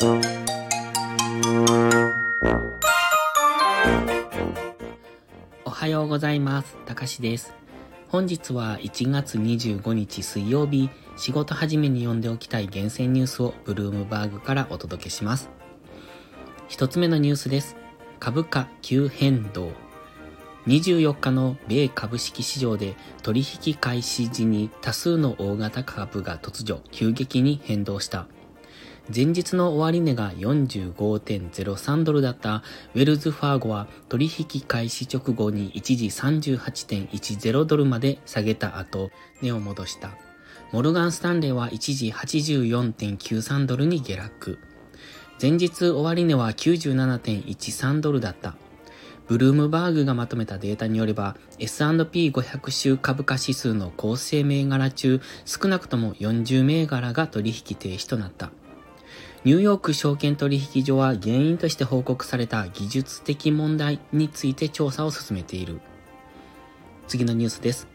おはようございます。たかしです。本日は1月25日水曜日、仕事始めに読んでおきたい厳選ニュースをブルームバーグからお届けします。一つ目のニュースです。株価急変動。24日の米株式市場で取引開始時に多数の大型株が突如急激に変動した。前日の終値が45.03ドルだったウェルズファーゴは取引開始直後に一時38.10ドルまで下げた後、値を戻した。モルガン・スタンレーは一時84.93ドルに下落。前日終値は97.13ドルだった。ブルームバーグがまとめたデータによれば、S&P500 週株価指数の構成銘柄中、少なくとも40銘柄が取引停止となった。ニューヨーク証券取引所は原因として報告された技術的問題について調査を進めている。次のニュースです。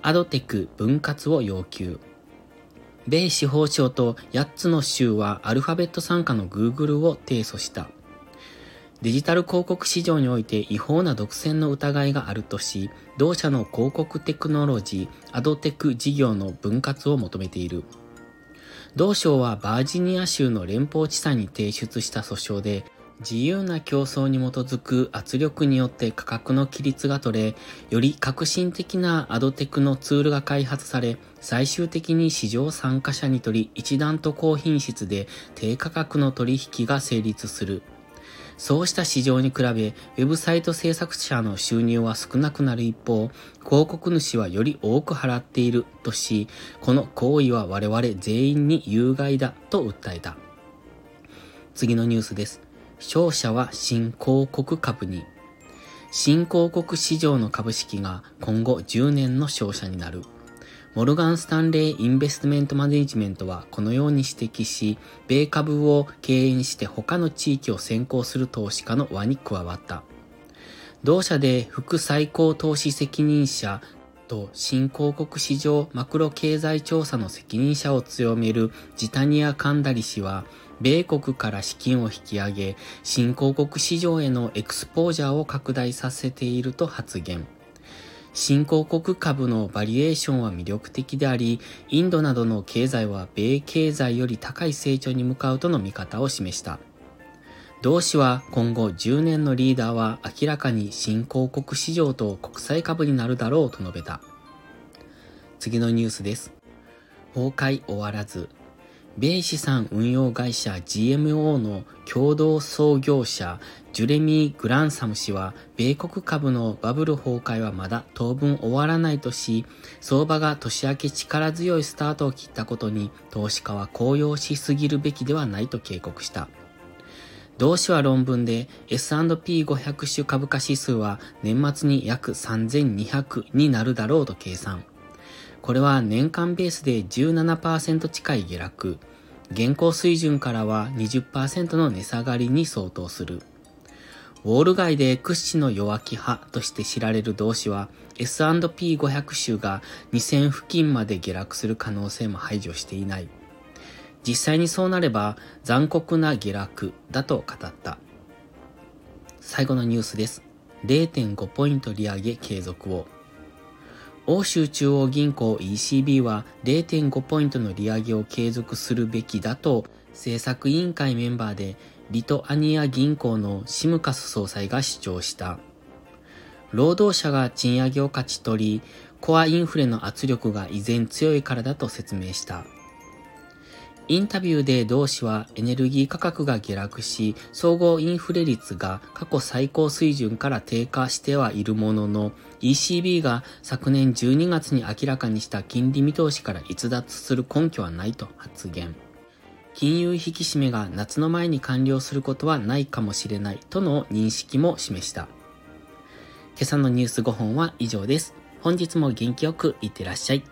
アドテク分割を要求。米司法省と8つの州はアルファベット参加の Google を提訴した。デジタル広告市場において違法な独占の疑いがあるとし、同社の広告テクノロジー、アドテク事業の分割を求めている。同省はバージニア州の連邦地裁に提出した訴訟で、自由な競争に基づく圧力によって価格の規律が取れ、より革新的なアドテクのツールが開発され、最終的に市場参加者にとり一段と高品質で低価格の取引が成立する。そうした市場に比べ、ウェブサイト制作者の収入は少なくなる一方、広告主はより多く払っているとし、この行為は我々全員に有害だと訴えた。次のニュースです。勝者は新広告株に。新広告市場の株式が今後10年の勝者になる。モルガン・スタンレー・インベストメント・マネジメントはこのように指摘し、米株を敬遠して他の地域を先行する投資家の輪に加わった。同社で副最高投資責任者と新広告市場マクロ経済調査の責任者を強めるジタニア・カンダリ氏は、米国から資金を引き上げ、新広告市場へのエクスポージャーを拡大させていると発言。新興国株のバリエーションは魅力的であり、インドなどの経済は米経済より高い成長に向かうとの見方を示した。同氏は今後10年のリーダーは明らかに新興国市場と国際株になるだろうと述べた。次のニュースです。崩壊終わらず、米資産運用会社 GMO の共同創業者ジュレミー・グランサム氏は米国株のバブル崩壊はまだ当分終わらないとし相場が年明け力強いスタートを切ったことに投資家は高揚しすぎるべきではないと警告した同氏は論文で S&P500 種株価指数は年末に約3200になるだろうと計算これは年間ベースで17%近い下落。現行水準からは20%の値下がりに相当する。ウォール街で屈指の弱気派として知られる同志は S&P500 州が2000付近まで下落する可能性も排除していない。実際にそうなれば残酷な下落だと語った。最後のニュースです。0.5ポイント利上げ継続を。欧州中央銀行 ECB は0.5ポイントの利上げを継続するべきだと政策委員会メンバーでリトアニア銀行のシムカス総裁が主張した。労働者が賃上げを勝ち取り、コアインフレの圧力が依然強いからだと説明した。インタビューで同氏はエネルギー価格が下落し、総合インフレ率が過去最高水準から低下してはいるものの、ECB が昨年12月に明らかにした金利見通しから逸脱する根拠はないと発言。金融引き締めが夏の前に完了することはないかもしれないとの認識も示した。今朝のニュース5本は以上です。本日も元気よくいってらっしゃい。